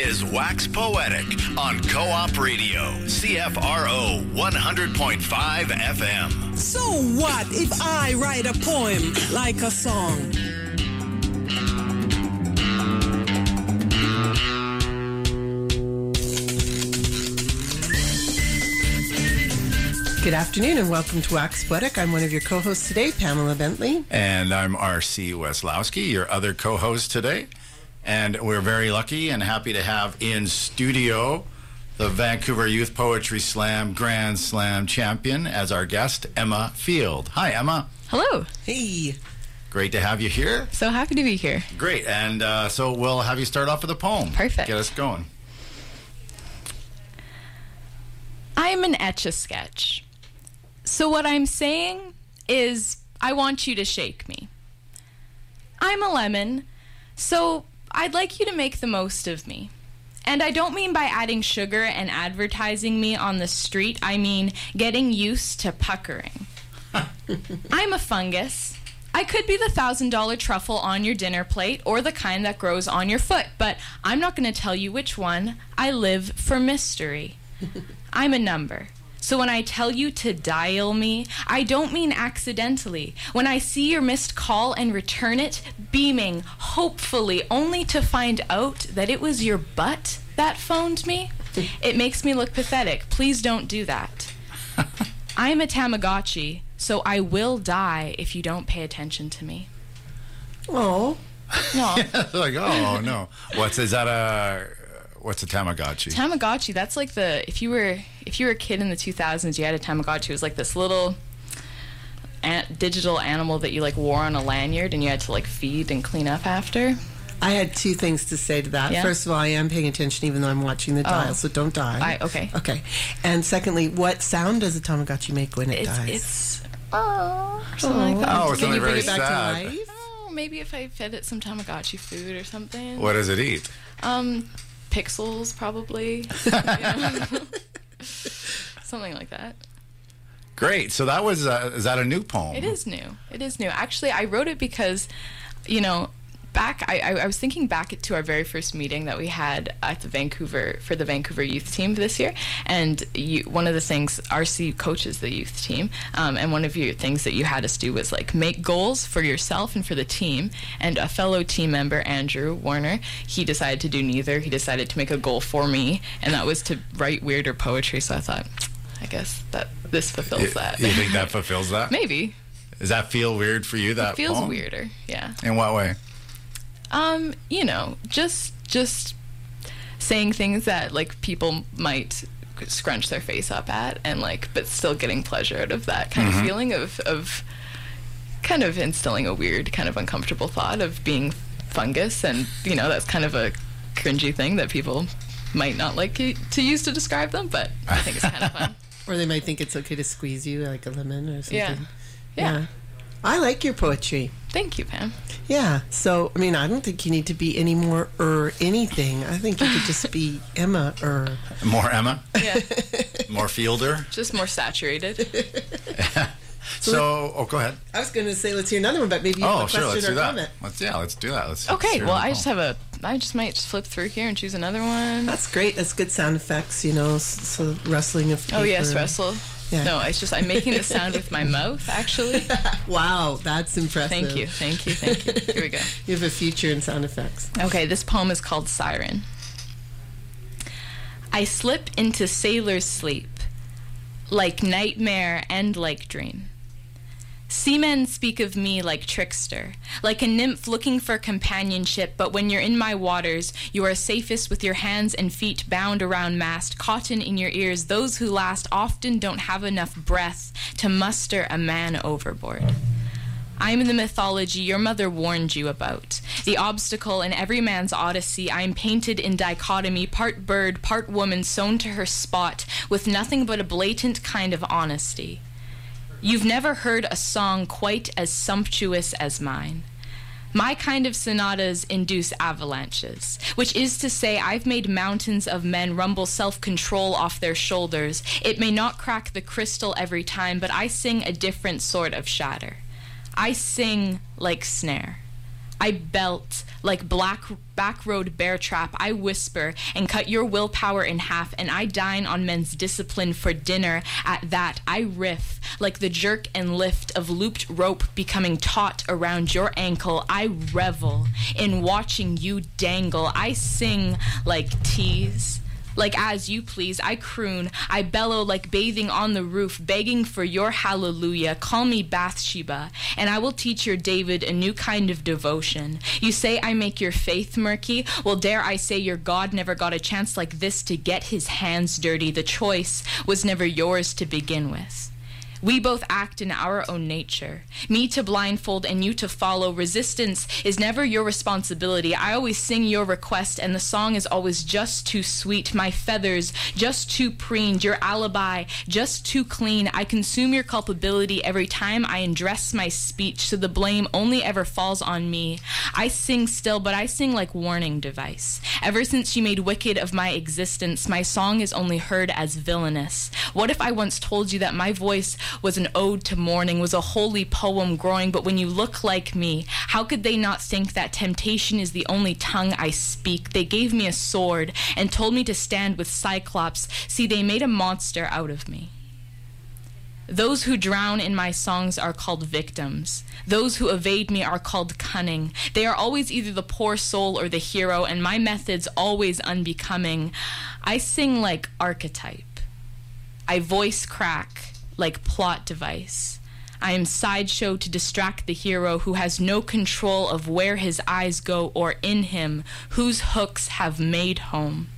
is Wax Poetic on Co op Radio, CFRO 100.5 FM. So what if I write a poem like a song? Good afternoon and welcome to Wax Poetic. I'm one of your co-hosts today, Pamela Bentley. And I'm R.C. Weslowski, your other co host today. And we're very lucky and happy to have in studio the Vancouver Youth Poetry Slam Grand Slam champion as our guest, Emma Field. Hi, Emma. Hello. Hey. Great to have you here. So happy to be here. Great. And uh, so we'll have you start off with a poem. Perfect. Get us going. I'm an etch a sketch. So, what I'm saying is, I want you to shake me. I'm a lemon, so I'd like you to make the most of me. And I don't mean by adding sugar and advertising me on the street, I mean getting used to puckering. I'm a fungus. I could be the thousand dollar truffle on your dinner plate or the kind that grows on your foot, but I'm not going to tell you which one. I live for mystery. I'm a number. So when I tell you to dial me, I don't mean accidentally. When I see your missed call and return it, beaming, hopefully, only to find out that it was your butt that phoned me, it makes me look pathetic. Please don't do that. I'm a Tamagotchi, so I will die if you don't pay attention to me. Oh. No. like, oh, no. What's, is that a, what's a Tamagotchi? Tamagotchi, that's like the if you were if you were a kid in the 2000s, you had a Tamagotchi. It was like this little an- digital animal that you like wore on a lanyard and you had to like feed and clean up after. I had two things to say to that. Yeah? First of all, I am paying attention even though I'm watching the dial, Oh. so don't die. I- okay. Okay. And secondly, what sound does a Tamagotchi make when it It's dies? it's oh something like that. Oh, Can something you bring very it back sad. to life? Oh, maybe if I fed it some Tamagotchi food or something. What does it eat? Um, pixels probably. Something like that. Great. So that was, uh, is that a new poem? It is new. It is new. Actually, I wrote it because, you know, back I, I, was thinking back to our very first meeting that we had at the Vancouver for the Vancouver youth team this year, and you, one of the things RC coaches the youth team, um, and one of your things that you had us do was like make goals for yourself and for the team. And a fellow team member, Andrew Warner, he decided to do neither. He decided to make a goal for me, and that was to write weirder poetry. So I thought, I guess that this fulfills You, that. you think that fulfills that? Maybe Does that feel weird for you? That it feels poem? weirder. Yeah. In what way? Um, you know, just just saying things that like people might scrunch their face up at and like but still getting pleasure out of that kind Mm-hmm. of feeling of of kind of instilling a weird kind of uncomfortable thought of being fungus and you know that's kind of a cringy thing that people might not like to to use to describe them but I think it's kind of fun. Or they might think it's okay to squeeze you like a lemon or something. Yeah. Yeah. I like your poetry. Thank you, Pam. Yeah. So, I mean, I don't think you need to be any more er anything. I think you could just be Emma er. More Emma? Yeah. More Fielder? Just more saturated. So, oh, go ahead. I was going to say, let's hear another one, but maybe you have Oh, a sure. question Let's or do that. comment. Let's yeah. Let's do that. Let's. let's Okay, well, I just have a. I just might just flip through here and choose another one. That's great. That's good sound effects, you know, s- so rustling of paper. Oh yes, Russell. Yeah. No, it's just I'm making the sound with my mouth. Actually, Wow, that's impressive. thank you, thank you, thank you. Here we go. You have a future in sound effects. Okay, this poem is called Siren. I slip into sailor's sleep, like nightmare and like dream. Seamen speak of me like trickster, like a nymph looking for companionship, but when you're in my waters, you are safest with your hands and feet bound around mast, cotton in your ears. Those who last often don't have enough breath to muster a man overboard. I'm the mythology your mother warned you about. The obstacle in every man's odyssey. I'm painted in dichotomy, part bird, part woman, sewn to her spot, with nothing but a blatant kind of honesty. You've never heard a song quite as sumptuous as mine. My kind of sonatas induce avalanches, which is to say, I've made mountains of men rumble self control off their shoulders. It may not crack the crystal every time, but I sing a different sort of shatter. I sing like snare. I belt like black back road bear trap. I whisper and cut your willpower in half, and I dine on men's discipline for dinner. At that, I riff like the jerk and lift of looped rope becoming taut around your ankle. I revel in watching you dangle. I sing like tease like as you please. I croon, I bellow like bathing on the roof, begging for your hallelujah. Call me Bathsheba, and I will teach your David a new kind of devotion. You say I make your faith murky? Well, dare I say your God never got a chance like this to get his hands dirty. The choice was never yours to begin with. We both act in our own nature. Me to blindfold and you to follow. Resistance is never your responsibility. I always sing your request, and the song is always just too sweet. My feathers just too preened. Your alibi just too clean. I consume your culpability every time I undress my speech, so the blame only ever falls on me. I sing still, but I sing like warning device. Ever since you made wicked of my existence, my song is only heard as villainous. What if I once told you that my voice was an ode to mourning, was a holy poem growing, but when you look like me, how could they not think that temptation is the only tongue I speak? They gave me a sword and told me to stand with Cyclops. See, they made a monster out of me. Those who drown in my songs are called victims. Those who evade me are called cunning. They are always either the poor soul or the hero, and my methods always unbecoming. I sing like archetype. I voice crack like plot device. I am sideshow to distract the hero who has no control of where his eyes go or in him, whose hooks have made home,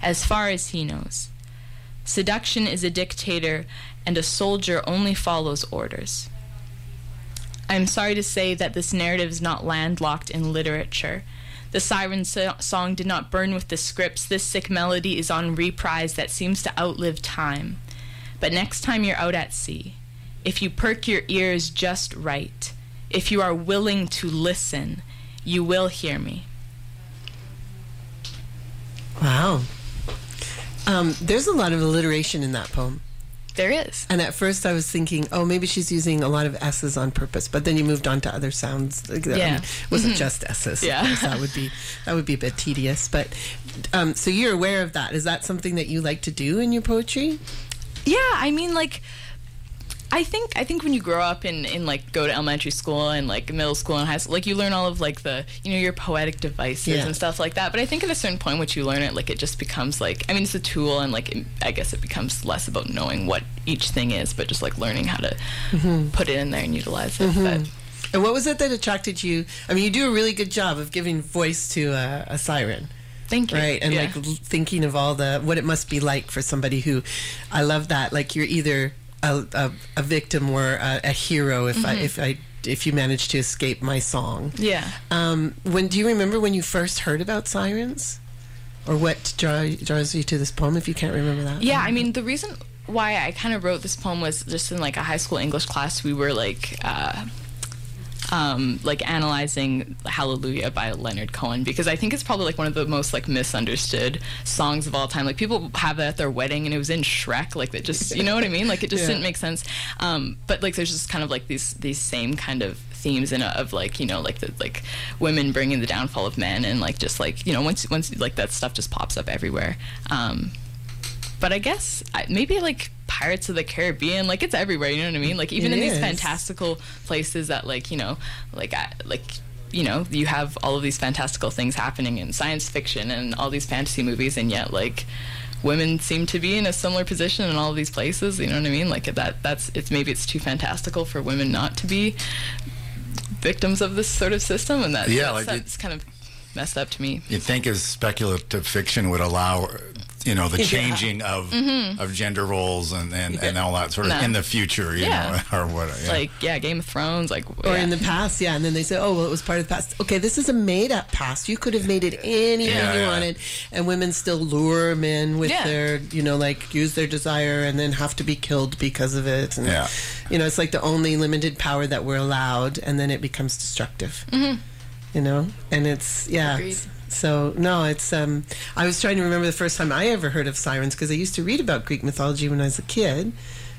as far as he knows. Seduction is a dictator, and a soldier only follows orders. I am sorry to say that this narrative is not landlocked in literature. The siren so- song did not burn with the scripts. This sick melody is on reprise that seems to outlive time. But next time you're out at sea, if you perk your ears just right, if you are willing to listen, you will hear me. Wow. Um, there's a lot of alliteration in that poem. There is. And at first I was thinking, oh, maybe she's using a lot of S's on purpose. But then you moved on to other sounds. Like, Yeah. I mean, it wasn't Mhm. just S's. Yeah. That would be that would be a bit tedious. But um, so you're aware of that. Is that something that you like to do in your poetry? Yeah, I mean, like, I think I think when you grow up in in like go to elementary school and like middle school and high school, like you learn all of like the you know your poetic devices Yeah. and stuff like that. But I think at a certain point, once you learn it, like it just becomes like I mean, it's a tool, and like it, I guess it becomes less about knowing what each thing is, but just like learning how to Mhm. put it in there and utilize it. Mhm. But And what was it that attracted you? I mean, you do a really good job of giving voice to a, a siren. Thank you. Right, and Yeah. like thinking of all the what it must be like for somebody who, I love that. Like you're either a, a, a victim or a, a hero if I Mhm. if I if you manage to escape my song. Yeah. Um, when do you remember when you first heard about sirens, or what draw, draws you to this poem? If you can't remember that. Yeah, I mean, the reason why I kind of wrote this poem was just in like a high school English class, we were like, uh, um, like analyzing Hallelujah by Leonard Cohen because I think it's probably like one of the most like misunderstood songs of all time. Like people have it at their wedding and it was in Shrek, like that just, you know what I mean? Like it just Yeah. didn't make sense. Um, but like there's just kind of like these, these same kind of themes in it of like, you know, like the, like women bringing the downfall of men and like just like, you know, once, once like that stuff just pops up everywhere. Um, but I guess maybe like Pirates of the Caribbean, like it's everywhere. You know what I mean? Like even It in these fantastical places that like you know, like I, like you know, you have all of these fantastical things happening in science fiction and all these fantasy movies, and yet like women seem to be in a similar position in all of these places. You know what I mean? Like that. That's it's maybe it's too fantastical for women not to be victims of this sort of system, and that Yeah, that's, like it- kind of messed up to me. You'd think as speculative fiction would allow you know the Yeah. changing of Mhm. of gender roles and and, and all that sort of No. in the future, you Yeah. know, or what? Yeah. Like yeah, Game of Thrones, like Or yeah. in the past, yeah, and then they say, "Oh, well, it was part of the past." Okay, this is a made-up past. You could have made it any way Yeah, you yeah. wanted, and women still lure men with Yeah. their, you know, like use their desire and then have to be killed because of it. And, Yeah. you know, it's like the only limited power that we're allowed, and then it becomes destructive. Mhm. You know, and it's yeah. Agreed. it's- So no, it's. um I was trying to remember the first time I ever heard of sirens because I used to read about Greek mythology when I was a kid.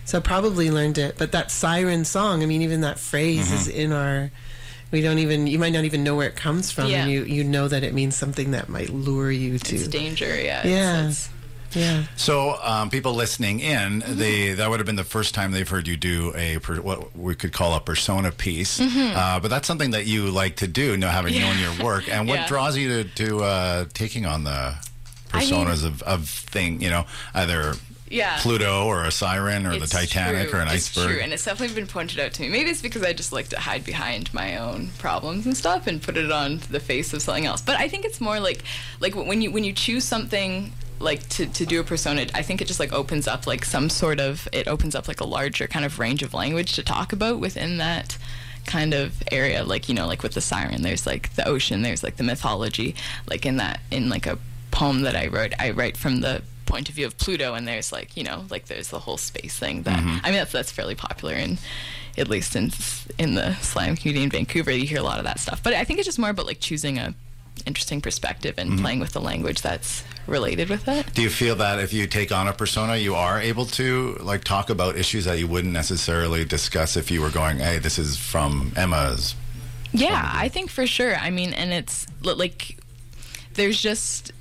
So I probably learned it. But that siren song, I mean, even that phrase is in our. We don't even. You might not even know where it comes from, Yeah. and you you know that it means something that might lure you to. it's danger. Yeah. Yeah. It's, yeah. So, um, people listening in, Mm-hmm. they that would have been the first time they've heard you do a per, what we could call a persona piece. Mhm. Uh, but that's something that you like to do, know having Yeah. known your work. And what Yeah. draws you to, to uh, taking on the I mean- personas of, of thing, you know, either Yeah. Pluto or a siren or the Titanic true. or an it's iceberg. True, and it's definitely been pointed out to me. Maybe it's because I just like to hide behind my own problems and stuff and put it on the face of something else. But I think it's more like like when you when you choose something like to, to do a persona i think it just like opens up like some sort of it opens up like a larger kind of range of language to talk about within that kind of area like you know like with the siren there's like the ocean there's like the mythology like in that in like a poem that i wrote i write from the point of view of pluto and there's like you know like there's the whole space thing that Mhm. i mean that's that's fairly popular in at least in in the slam community in vancouver you hear a lot of that stuff but i think it's just more about like choosing a interesting perspective and Mhm. playing with the language that's related with it Do you feel that if you take on a persona, you are able to like talk about issues that you wouldn't necessarily discuss if you were going, "Hey, this is from Emma's." Yeah, I think for sure. I mean, and it's like there's just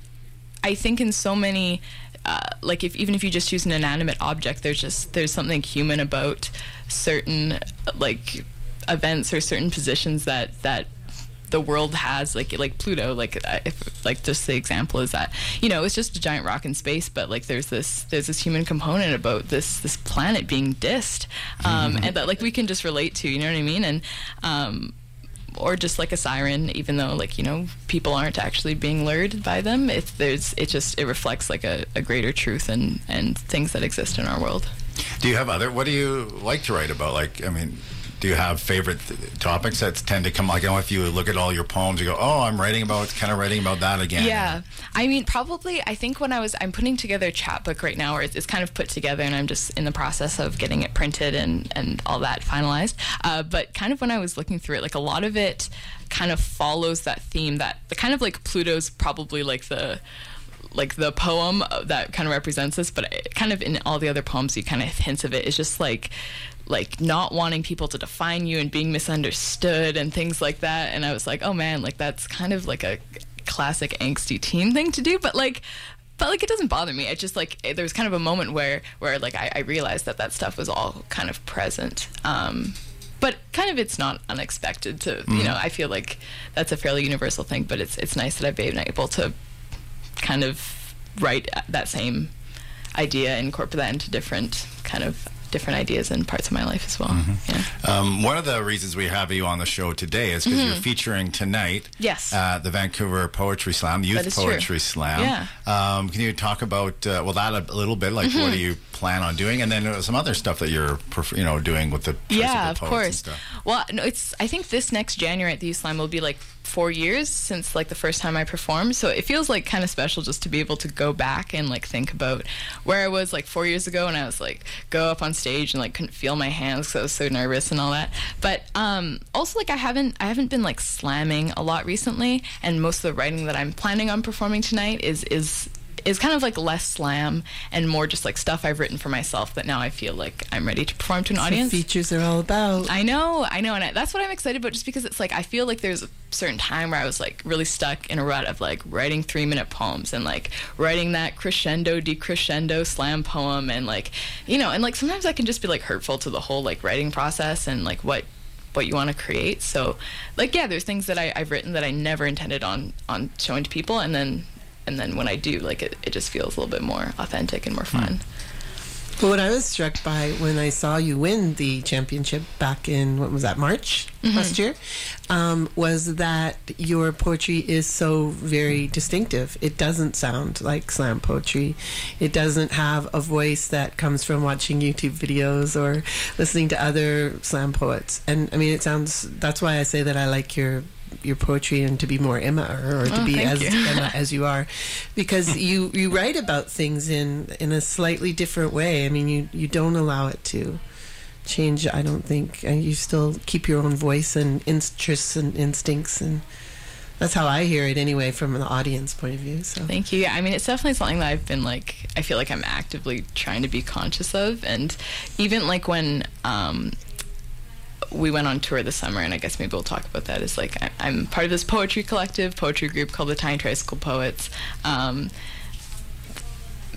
I think in so many uh, like if even if you just use an inanimate object, there's just there's something human about certain like events or certain positions that that the world has like like Pluto like uh, if like just the example is that you know it's just a giant rock in space but like there's this there's this human component about this this planet being dissed um, and that like we can just relate to you know what I mean and um, or just like a siren even though like you know people aren't actually being lured by them it there's it just it reflects like a, a greater truth and and things that exist in our world Do you have other? What do you like to write about? Like, I mean, do you have favorite th- topics that tend to come? Like, know, if you look at all your poems, you go, "Oh, I'm writing about kind of writing about that again." Yeah, I mean, probably. I think when I was, I'm putting together a chapbook right now, where it's, it's kind of put together, and I'm just in the process of getting it printed and and all that finalized. Uh, but kind of when I was looking through it, like a lot of it kind of follows that theme. That the kind of like Pluto's probably like the like the poem that kind of represents this, but it, kind of in all the other poems, you kind of hints of it. It's just like like not wanting people to define you and being misunderstood and things like that. And I was like, oh man, like that's kind of like a classic angsty teen thing to do, but like. But like it doesn't bother me. It just like it, there was kind of a moment where where like I, I realized that that stuff was all kind of present. Um, but kind of it's not unexpected to you Mhm. know I feel like that's a fairly universal thing. But it's it's nice that I've been able to kind of write that same idea, incorporate that into different kind of different ideas and parts of my life as well. Yeah. Um, one of the reasons we have you on the show today is because Mhm. you're featuring tonight Yes. at the Vancouver Poetry Slam, Youth is true. Poetry Slam. Yeah. Um, can you talk about uh, well that a little bit? Like, Mhm. what do you plan on doing? And then uh, some other stuff that you're you know doing with the yeah, of Poets and course. stuff. Well, no, it's. I think this next January at the Youth Slam will be like four years since like the first time I performed. So it feels like kind of special just to be able to go back and like think about where I was like four years ago, and I was like go up on stage and like couldn't feel my hands because I was so nervous and all that. But um, also like I haven't I haven't been like slamming a lot recently, and most of the writing that I'm planning on performing tonight is is is kind of like less slam and more just like stuff I've written for myself that now I feel like I'm ready to perform to an That's audience. features are all about. I know, I know, and I, that's what I'm excited about. Just because it's like I feel like there's a certain time where I was like really stuck in a rut of like writing three minute poems and like writing that crescendo, decrescendo slam poem, and like you know, and like sometimes that can just be like hurtful to the whole like writing process and like what what you want to create. So like yeah, there's things that I, I've written that I never intended on on showing to people, and then and then when I do, like it, it just feels a little bit more authentic and more fun. But what I was struck by when I saw you win the championship back in what was that March last year, um, was that your poetry is so very distinctive. It doesn't sound like slam poetry. It doesn't have a voice that comes from watching YouTube videos or listening to other slam poets. And I mean, it sounds. That's why I say that I like your your poetry and to be more Emma or, or to Oh, be as you. Emma as you are, because you you write about things in in a slightly different way. I mean, you you don't allow it to change. I don't think and you still keep your own voice and interests and instincts, and that's how I hear it anyway from an audience point of view. So Thank you. Yeah, I mean, it's definitely something that I've been like, I feel like I'm actively trying to be conscious of. And even like when um, we went on tour this summer, and I guess maybe we'll talk about that, is like I, I'm part of this poetry collective, poetry group called the Tiny Tricycle Poets. Um,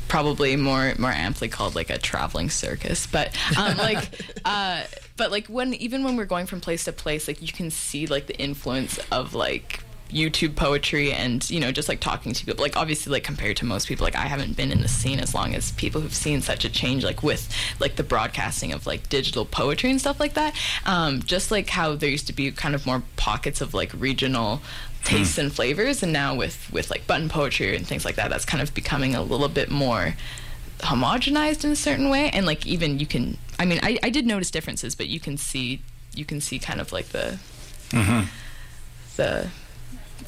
probably more more amply called like a traveling circus but um like uh but like when even when we're going from place to place like you can see like the influence of like YouTube poetry and you know just like talking to people like obviously like compared to most people like I haven't been in the scene as long as people who've seen such a change like with like the broadcasting of like digital poetry and stuff like that. Um just like how there used to be kind of more pockets of like regional tastes and flavors and now with with like button poetry and things like that that's kind of becoming a little bit more homogenized in a certain way. And like even you can i mean i, I did notice differences but you can see you can see kind of like the the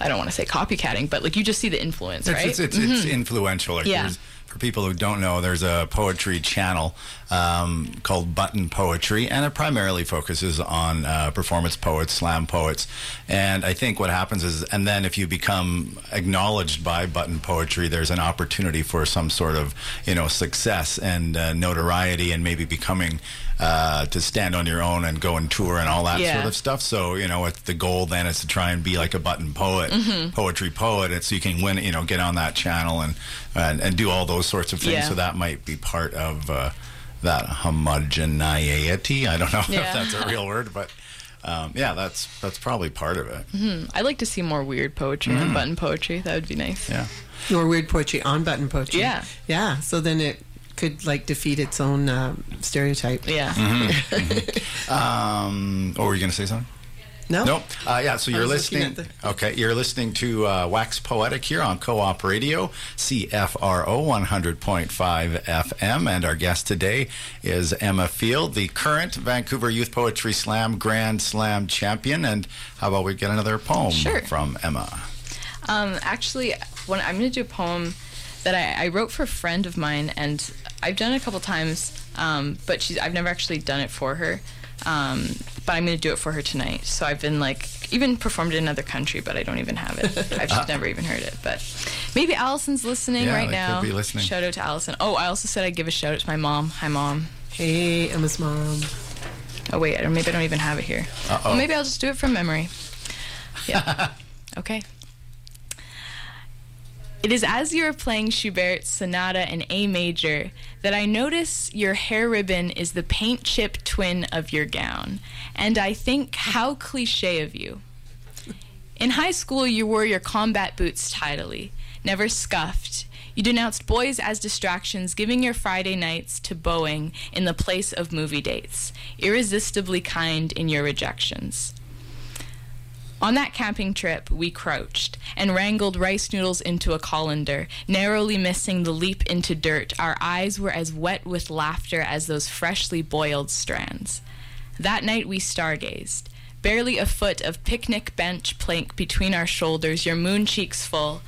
i don't want to say copycatting but like you just see the influence It's, right it's, it's, it's mm-hmm. influential. Like Yeah. for people who don't know, there's a poetry channel um, called Button Poetry, and it primarily focuses on uh, performance poets, slam poets. And I think what happens is, and then if you become acknowledged by Button Poetry, there's an opportunity for some sort of, you know, success and uh, notoriety, and maybe becoming uh, to stand on your own and go and tour and all that Yeah. sort of stuff. So you know, it's the goal then is to try and be like a button poet, Mm-hmm. poetry poet. so you can win, you know, get on that channel and and, and do all those sorts of things. Yeah. So that might be part of uh, that homogeneity. I don't know Yeah. if that's a real word, but um, yeah, that's that's probably part of it. i'd like to see more weird poetry and button poetry that would be nice Yeah. your weird poetry on button poetry. Yeah. yeah. So then it could like defeat its own uh, stereotype. yeah Um, or were you going to say something? No. Nope. Uh, yeah, so you're listening. the- Okay, you're listening to uh, Wax Poetic here on Co-op Radio, CFRO 100.5 FM, and our guest today is Emma Field, the current Vancouver Youth Poetry Slam Grand Slam champion. And how about we get another poem Sure. from Emma? Um, actually, when I'm going to do a poem that I, I wrote for a friend of mine, and I've done it a couple times, um, but she's I've never actually done it for her. Um, but I'm going to do it for her tonight. So I've been like even performed in another country, but I don't even have it. I've just never even heard it. But maybe Allison's listening Yeah, right they now. could be listening. Shout out to Allison. Oh, I also said I'd give a shout out to my mom. Hi, mom. Hey, Emma's mom. Oh wait, or maybe I don't even have it here. Uh-oh. Well, maybe I'll just do it from memory. Yeah. okay. It is as you are playing Schubert's Sonata in A major that I notice your hair ribbon is the paint chip twin of your gown, and I think how cliche of you. In high school, you wore your combat boots tidily, never scuffed. You denounced boys as distractions, giving your Friday nights to bowing in the place of movie dates, irresistibly kind in your rejections. On that camping trip, we crouched and wrangled rice noodles into a colander, narrowly missing the leap into dirt. Our eyes were as wet with laughter as those freshly boiled strands. That night we stargazed, barely a foot of picnic bench plank between our shoulders, your moon cheeks full,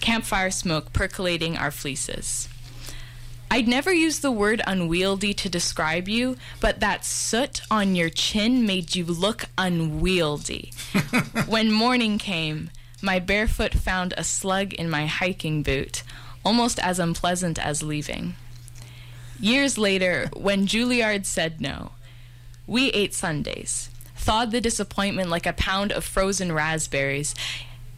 campfire smoke percolating our fleeces. I'd never use the word unwieldy to describe you, but that soot on your chin made you look unwieldy. when morning came, my barefoot found a slug in my hiking boot, almost as unpleasant as leaving. Years later, when Juilliard said no, we ate sundaes, thawed the disappointment like a pound of frozen raspberries.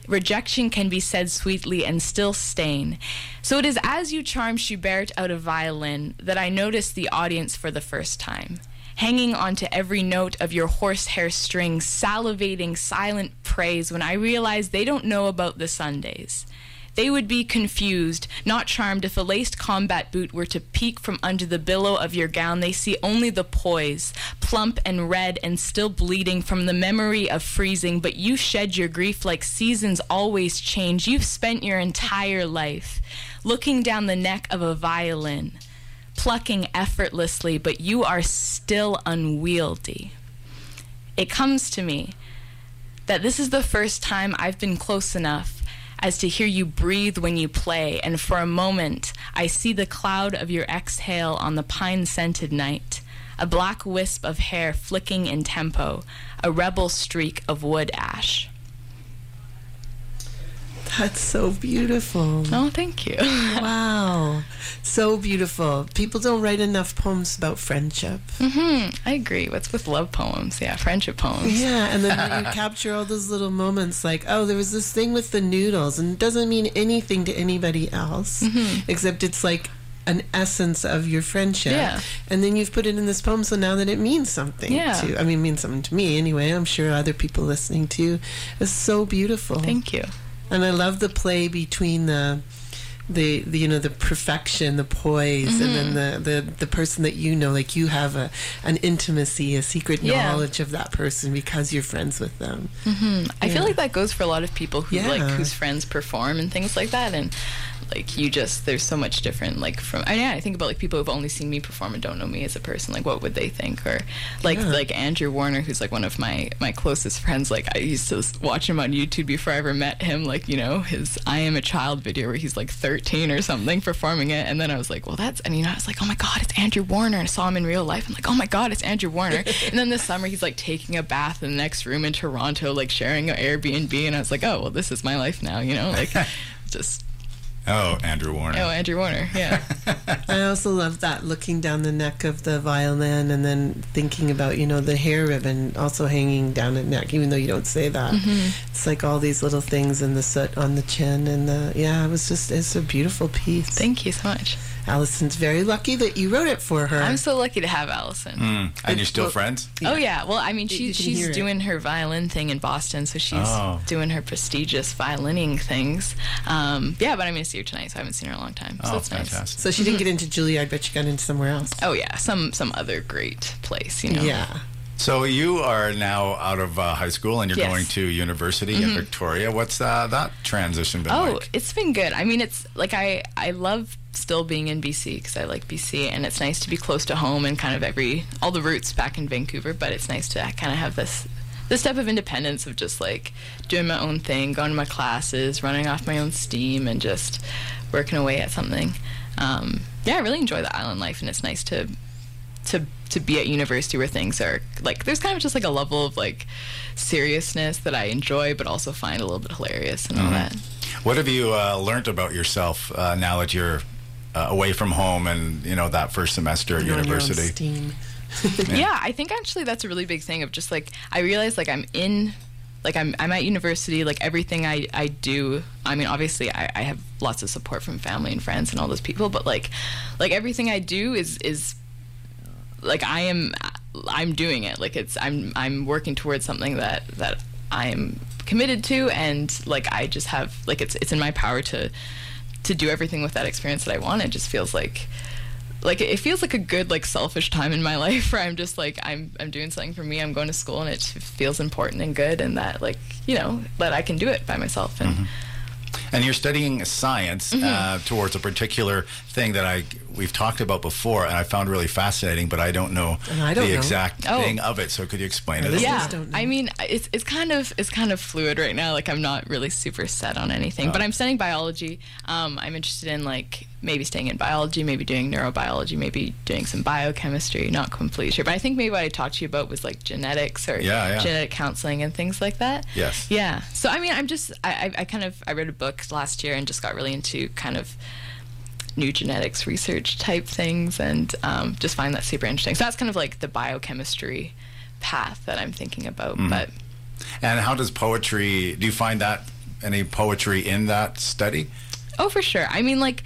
Rejection can be said sweetly and still stain. So it is as you charm Schubert out of violin that I notice the audience for the first time. Hanging onto every note of your horsehair strings, salivating silent praise when I realize they don't know about the sundaes. They would be confused, not charmed if a laced combat boot were to peek from under the billow of your gown. They see only the poise, plump and red and still bleeding from the memory of freezing. But you shed your grief like seasons always change. You've spent your entire life looking down the neck of a violin, plucking effortlessly, but you are still unwieldy. It comes to me that this is the first time I've been close enough as to hear you breathe when you play, and for a moment I see the cloud of your exhale on the pine scented night, a black wisp of hair flicking in tempo, a rebel streak of wood ash. That's so beautiful. Oh, thank you. wow. So beautiful. People don't write enough poems about friendship. hmm I agree. What's with love poems? Yeah, friendship poems. Yeah, and then you capture all those little moments like, oh, there was this thing with the noodles, and it doesn't mean anything to anybody else, Mhm. except it's like an essence of your friendship. Yeah. And then you've put it in this poem, so now that it means something Yeah. to, I mean, it means something to me anyway. I'm sure other people listening too. It's so beautiful. Thank you. And I love the play between the. The, the you know the perfection the poise and then Mm-hmm. the, the the person that you know like you have a an intimacy a secret Yeah. knowledge of that person because you're friends with them hmm I feel like that goes for a lot of people who like whose friends perform and things like that, and like you just there's so much different like from I, yeah, I think about like people who've only seen me perform and don't know me as a person like what would they think? Or like Yeah. like Andrew Warner who's like one of my my closest friends like I used to watch him on YouTube before I ever met him like you know his I am a child video where he's like 13 or something performing it. And then I was like well that's and you know I was like oh my god it's Andrew Warner. And I saw him in real life. I'm like oh my god it's Andrew Warner. And then this summer he's like taking a bath in the next room in Toronto like sharing an Airbnb. And I was like oh well this is my life now you know like just Oh, Andrew Warner. oh Andrew Warner yeah I also love that looking down the neck of the violin and then thinking about, you know, the hair ribbon also hanging down the neck, even though you don't say that. Mhm. It's like all these little things and the soot on the chin and the yeah, it was just it's a beautiful piece. Thank you so much. Allison's very lucky that you wrote it for her. I'm so lucky to have Allison Mm. And you're still Well, friends? Oh yeah, well I mean You- she, you can hear she's it. doing her violin thing in Boston, so she's Oh. doing her prestigious violining things. Um, yeah, but I'm gonna see her tonight, so I haven't seen her in a long time. So Oh, that's nice. so she didn't get into Juilliard, but she got into somewhere else. Oh yeah, some some other great place, you know. Yeah. So you are now out of uh, high school and you're Yes. going to university in Mhm. Victoria. What's uh, that transition been like? Oh, like? it's been good. I mean, it's like I I love still being in BC because I like BC, and it's nice to be close to home and kind of every all the roots back in Vancouver. But it's nice to kind of have this this step of independence of just like doing my own thing, going to my classes, running off my own steam, and just working away at something. Um, yeah, I really enjoy the island life, and it's nice to to to be at university where things are like there's kind of just like a level of like seriousness that I enjoy, but also find a little bit hilarious and all Mhm. that. What have you uh, learned about yourself uh, now that you're uh, away from home and you know that first semester at You're your own university? steam. yeah. I think actually that's a really big thing of just like I realize like I'm in like I'm I'm at university like everything I I do I mean obviously I, I have lots of support from family and friends and all those people but like like everything I do is is like I am I'm doing it. Like it's I'm I'm working towards something that that I'm committed to and like I just have like it's it's in my power to to do everything with that experience that I want. It just feels like like it feels like a good like selfish time in my life where I'm just like I'm I'm doing something for me. I'm going to school and it feels important and good and that like you know that I can do it by myself and mm-hmm. And you're studying science Mm-hmm. uh, towards a particular thing that I we've talked about before, and I found really fascinating, but I don't know I don't the know. exact Oh. thing of it. So could you explain it? a Listeners yeah. I mean it's it's kind of it's kind of fluid right now like I'm not really super set on anything but I'm studying biology um, I'm interested in like maybe staying in biology maybe doing neurobiology maybe doing some biochemistry not completely sure but I think maybe what I talked to you about was like genetics or Yeah, yeah. genetic counseling and things like that Yes. Yeah. So I mean, I'm just I, I kind of I read a book last year and just got really into kind of new genetics research type things and um, just find that super interesting. So that's kind of like the biochemistry path that I'm thinking about. Mm-hmm. But And how does poetry? Do you find that any poetry in that study? oh, for sure. I mean, like.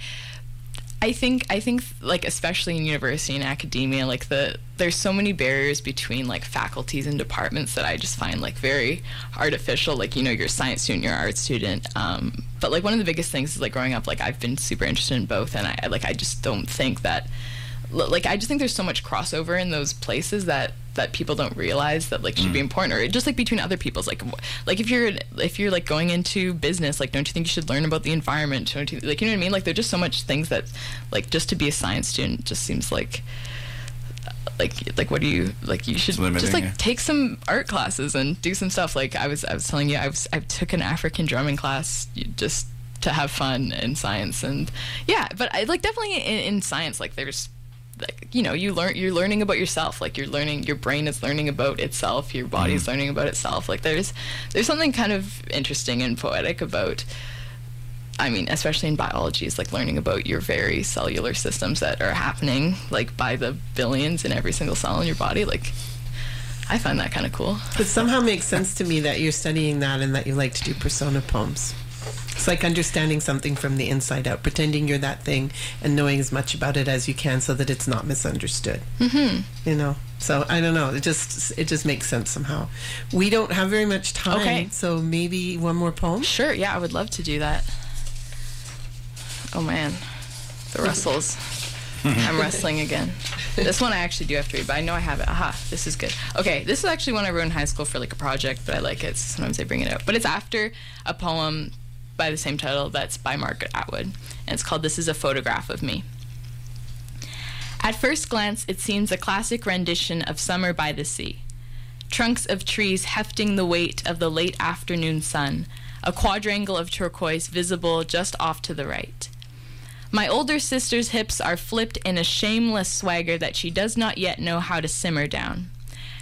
I think I think like especially in university and academia, like the there's so many barriers between like faculties and departments that I just find like very artificial. Like you know, you're a science student, you're an art student. Um, but like one of the biggest things is like growing up, like I've been super interested in both, and I like I just don't think that like I just think there's so much crossover in those places that that people don't realize that like should be mm. important or just like between other people's like like if you're if you're like going into business like don't you think you should learn about the environment? Don't you like you know what I mean? Like there's just so much things that like just to be a science student just seems like like like what do you like you should just like yeah. take some art classes and do some stuff. Like I was I was telling you I was I took an African drumming class just to have fun in science and yeah but I like definitely in, in science like there's like you know you learn you're learning about yourself like you're learning your brain is learning about itself your body's Mm-hmm. learning about itself like there's there's something kind of interesting and poetic about I mean, especially in biology, is like learning about your very cellular systems that are happening like by the billions in every single cell in your body. Like, I find that kind of cool. It somehow makes sense to me that you're studying that and that you like to do persona poems. It's like understanding something from the inside out, pretending you're that thing and knowing as much about it as you can so that it's not misunderstood. Mm-hmm. You know, so I don't know. It just it just makes sense somehow. We don't have very much time, Okay. so maybe one more poem. Sure, yeah, I would love to do that. Oh man, the Russells. I'm wrestling again. This one I actually do have to read, but I know I have it. Aha, this is good. Okay, this is actually one I wrote in high school for like a project, but I like it. So sometimes I bring it out. But it's after a poem by the same title that's by Margaret Atwood, and it's called "This Is a Photograph of Me." At first glance, it seems a classic rendition of Summer by the Sea. Trunks of trees hefting the weight of the late afternoon sun, a quadrangle of turquoise visible just off to the right. My older sister's hips are flipped in a shameless swagger that she does not yet know how to simmer down.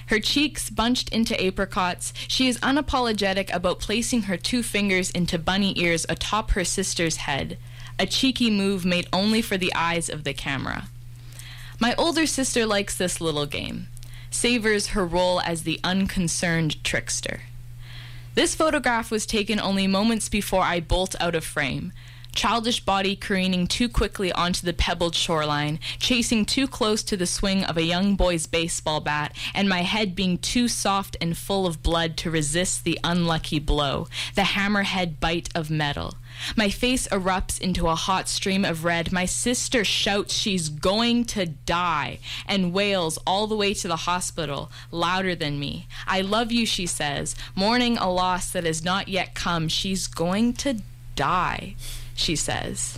Her cheeks bunched into apricots, she is unapologetic about placing her two fingers into bunny ears atop her sister's head, a cheeky move made only for the eyes of the camera. My older sister likes this little game, savors her role as the unconcerned trickster. This photograph was taken only moments before I bolt out of frame. Childish body careening too quickly onto the pebbled shoreline, chasing too close to the swing of a young boy's baseball bat, and my head being too soft and full of blood to resist the unlucky blow, the hammerhead bite of metal. My face erupts into a hot stream of red. My sister shouts she's going to die and wails all the way to the hospital, louder than me. I love you, she says, mourning a loss that has not yet come. She's going to die, she says.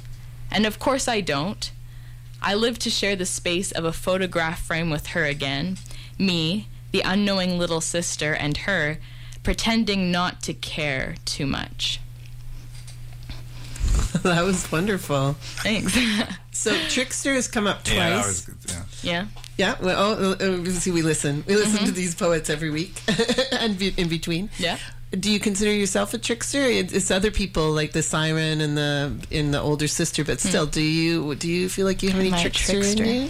And of course I don't. I live to share the space of a photograph frame with her again. Me, the unknowing little sister, and her, pretending not to care too much. that was wonderful. Thanks. So Trickster has come up twice. Yeah, that was good. Yeah. yeah. Yeah, well, oh, uh, uh, see, we listen. We listen Mm-hmm. to these poets every week, and be, in between. Yeah. Do you consider yourself a trickster? It's, other people like the siren and the in the older sister, but still, do you do you feel like you have any Hmm. Am I a trickster, trickster? in you?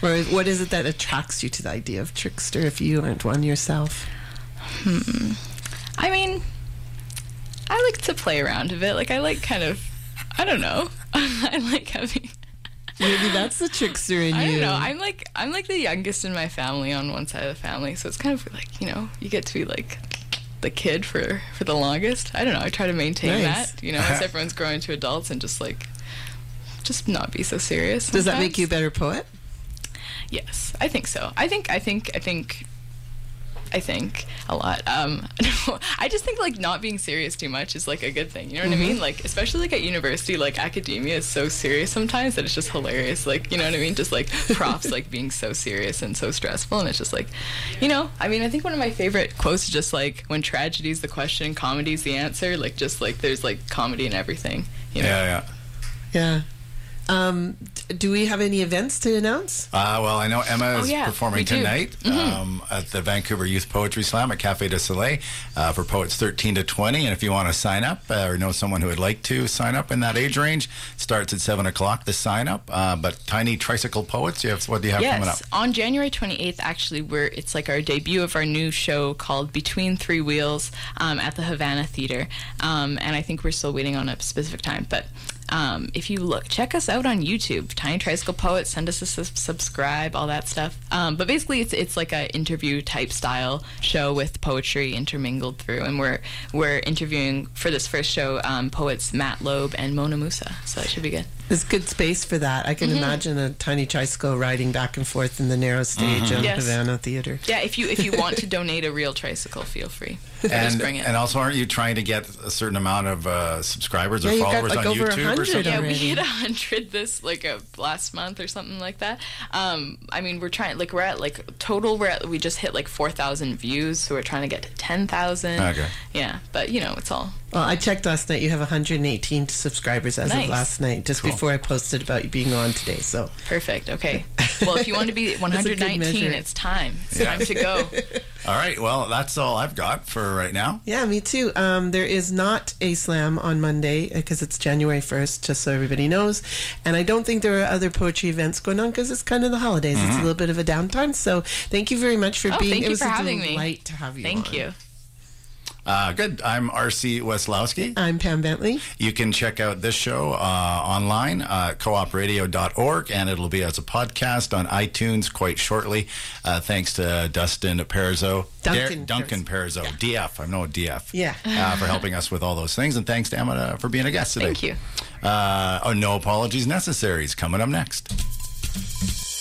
Or what is it that attracts you to the idea of trickster if you aren't one yourself? I mean, I like to play around a bit. Like, I like kind of, I don't know. I like having. Maybe that's the trickster in you. I don't know. I'm like I'm like the youngest in my family on one side of the family, so it's kind of like you know you get to be like the kid for for the longest. I don't know. I try to maintain Nice. that, you know, as everyone's growing to adults and just like just not be so serious. Does that make you a better poet? Yes, I think so. I think I think I think I think a lot. Um, I just think like not being serious too much is like a good thing. You know what Mm-hmm. I mean? Like especially like at university, like academia is so serious sometimes that it's just hilarious. Like you know what I mean? Just like profs like being so serious and so stressful, and it's just like, you know. I mean, I think one of my favorite quotes is just like when tragedy is the question, comedy is the answer. Like just like there's like comedy in everything. You know? Yeah, yeah. Yeah. Um, do we have any events to announce? Uh, well, I know Emma is Oh, yeah, performing we do. tonight um, at the Vancouver Youth Poetry Slam at Cafe Deux Soleils uh, for poets 13 to 20. And if you want to sign up uh, or know someone who would like to sign up in that age range, starts at 7 o'clock, the sign up. Uh, but Tiny Tricycle Poets, you have, what do you have coming up? Yes, on January 28th, actually, we're it's like our debut of our new show called Between Three Wheels um, at the Havana Theater, um, and I think we're still waiting on a specific time, but. Um, if you look, check us out on YouTube, Tiny Tricycle Poet. Send us a su- subscribe, all that stuff. Um, but basically, it's it's like a interview type style show with poetry intermingled through, and we're we're interviewing for this first show um, poets Matt Loeb and Mona Musa. So it should be good. There's good space for that. I can Mhm. imagine a tiny tricycle riding back and forth in the narrow stage Mhm. of Yes. Havana Theater. Yeah, if you if you want to donate a real tricycle, feel free. Just And, bring it. and also, aren't you trying to get a certain amount of uh, subscribers Yeah, or you got, followers like, on over YouTube or 100 something? Yeah, we hit a hundred this like a last month or something like that. Um, I mean, we're trying like we're at like total. We're at, we just hit like four thousand views, so we're trying to get to ten thousand. Okay. Yeah, but you know, it's all Well, I checked last night. You have 118 subscribers as Nice. of last night, just Cool. before I posted about you being on today. So perfect. Okay. Well, if you want to be one hundred measure. nineteen, it's time. It's Yeah. time to go. All right. Well, that's all I've got for right now. yeah, me too. Um, there is not a slam on Monday because it's January 1st, just so everybody knows. And I don't think there are other poetry events going on because it's kind of the holidays. It's a little bit of a downtime. So thank you very much for Oh, being. thank it you was for a having me. delight to have you. Thank on. you. Uh, good. I'm RC Weslowski. I'm Pam Bentley. You can check out this show uh, online uh, coopradio.org, and it'll be as a podcast on iTunes quite shortly. Uh, thanks to Dustin Perzo. Duncan Duncan Perzo. DF. I know a DF. Yeah. Uh, for helping us with all those things. And thanks to Emma for being a guest today. Thank you. Uh, oh, no apologies necessary is coming up next.